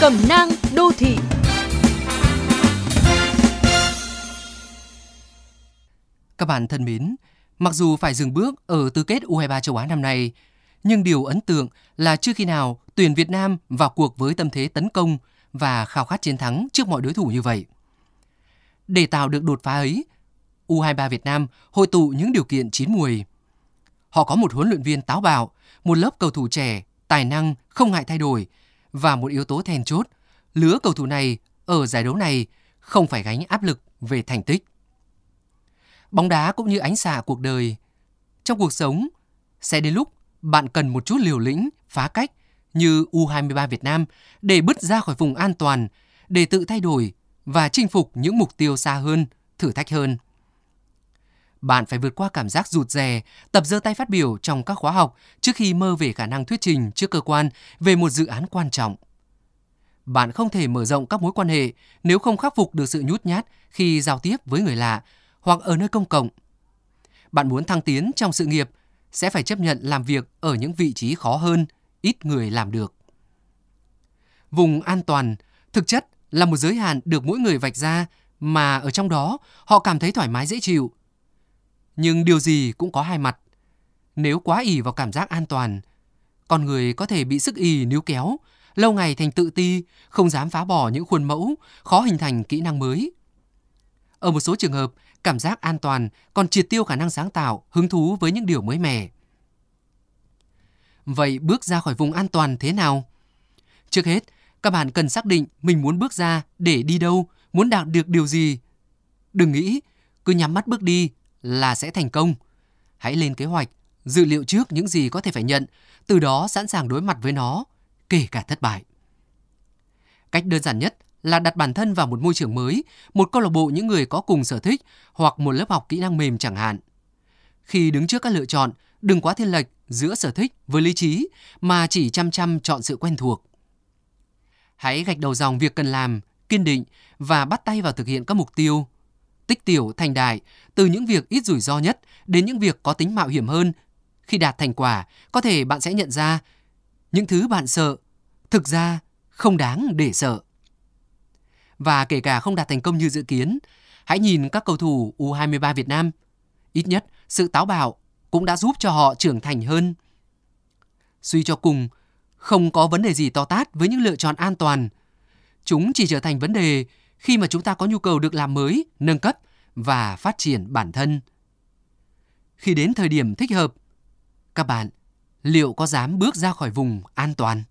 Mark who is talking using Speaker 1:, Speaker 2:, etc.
Speaker 1: Cẩm nang đô thị
Speaker 2: Các bạn thân mến, mặc dù phải dừng bước ở tứ kết U23 châu Á năm nay, nhưng điều ấn tượng là chưa khi nào tuyển Việt Nam vào cuộc với tâm thế tấn công và khao khát chiến thắng trước mọi đối thủ như vậy. Để tạo được đột phá ấy, U23 Việt Nam hội tụ những điều kiện chín mùi. Họ có một huấn luyện viên táo bạo, một lớp cầu thủ trẻ, tài năng, không ngại thay đổi và một yếu tố then chốt, lứa cầu thủ này ở giải đấu này không phải gánh áp lực về thành tích. Bóng đá cũng như ánh xạ cuộc đời. Trong cuộc sống, sẽ đến lúc bạn cần một chút liều lĩnh, phá cách như U23 Việt Nam để bứt ra khỏi vùng an toàn, để tự thay đổi và chinh phục những mục tiêu xa hơn, thử thách hơn. Bạn phải vượt qua cảm giác rụt rè, tập giơ tay phát biểu trong các khóa học trước khi mơ về khả năng thuyết trình trước cơ quan về một dự án quan trọng. Bạn không thể mở rộng các mối quan hệ nếu không khắc phục được sự nhút nhát khi giao tiếp với người lạ hoặc ở nơi công cộng. Bạn muốn thăng tiến trong sự nghiệp sẽ phải chấp nhận làm việc ở những vị trí khó hơn, ít người làm được. Vùng an toàn thực chất là một giới hạn được mỗi người vạch ra mà ở trong đó họ cảm thấy thoải mái dễ chịu. Nhưng điều gì cũng có hai mặt. Nếu quá ỉ vào cảm giác an toàn, con người có thể bị sức ì níu kéo, lâu ngày thành tự ti, không dám phá bỏ những khuôn mẫu, khó hình thành kỹ năng mới. Ở một số trường hợp, cảm giác an toàn còn triệt tiêu khả năng sáng tạo, hứng thú với những điều mới mẻ. Vậy bước ra khỏi vùng an toàn thế nào? Trước hết, các bạn cần xác định mình muốn bước ra để đi đâu, muốn đạt được điều gì. Đừng nghĩ cứ nhắm mắt bước đi là sẽ thành công. Hãy lên kế hoạch, dự liệu trước những gì có thể phải nhận, từ đó sẵn sàng đối mặt với nó, kể cả thất bại. Cách đơn giản nhất là đặt bản thân vào một môi trường mới, một câu lạc bộ những người có cùng sở thích hoặc một lớp học kỹ năng mềm chẳng hạn. Khi đứng trước các lựa chọn, đừng quá thiên lệch giữa sở thích với lý trí mà chỉ chăm chăm chọn sự quen thuộc. Hãy gạch đầu dòng việc cần làm, kiên định và bắt tay vào thực hiện các mục tiêu. Tích tiểu thành đại, từ những việc ít rủi ro nhất đến những việc có tính mạo hiểm hơn. Khi đạt thành quả, có thể bạn sẽ nhận ra những thứ bạn sợ thực ra không đáng để sợ. Và kể cả không đạt thành công như dự kiến, hãy nhìn các cầu thủ U23 Việt Nam. Ít nhất, sự táo bạo cũng đã giúp cho họ trưởng thành hơn. Suy cho cùng, không có vấn đề gì to tát với những lựa chọn an toàn. Chúng chỉ trở thành vấn đề khi mà chúng ta có nhu cầu được làm mới, nâng cấp và phát triển bản thân. Khi đến thời điểm thích hợp, các bạn liệu có dám bước ra khỏi vùng an toàn?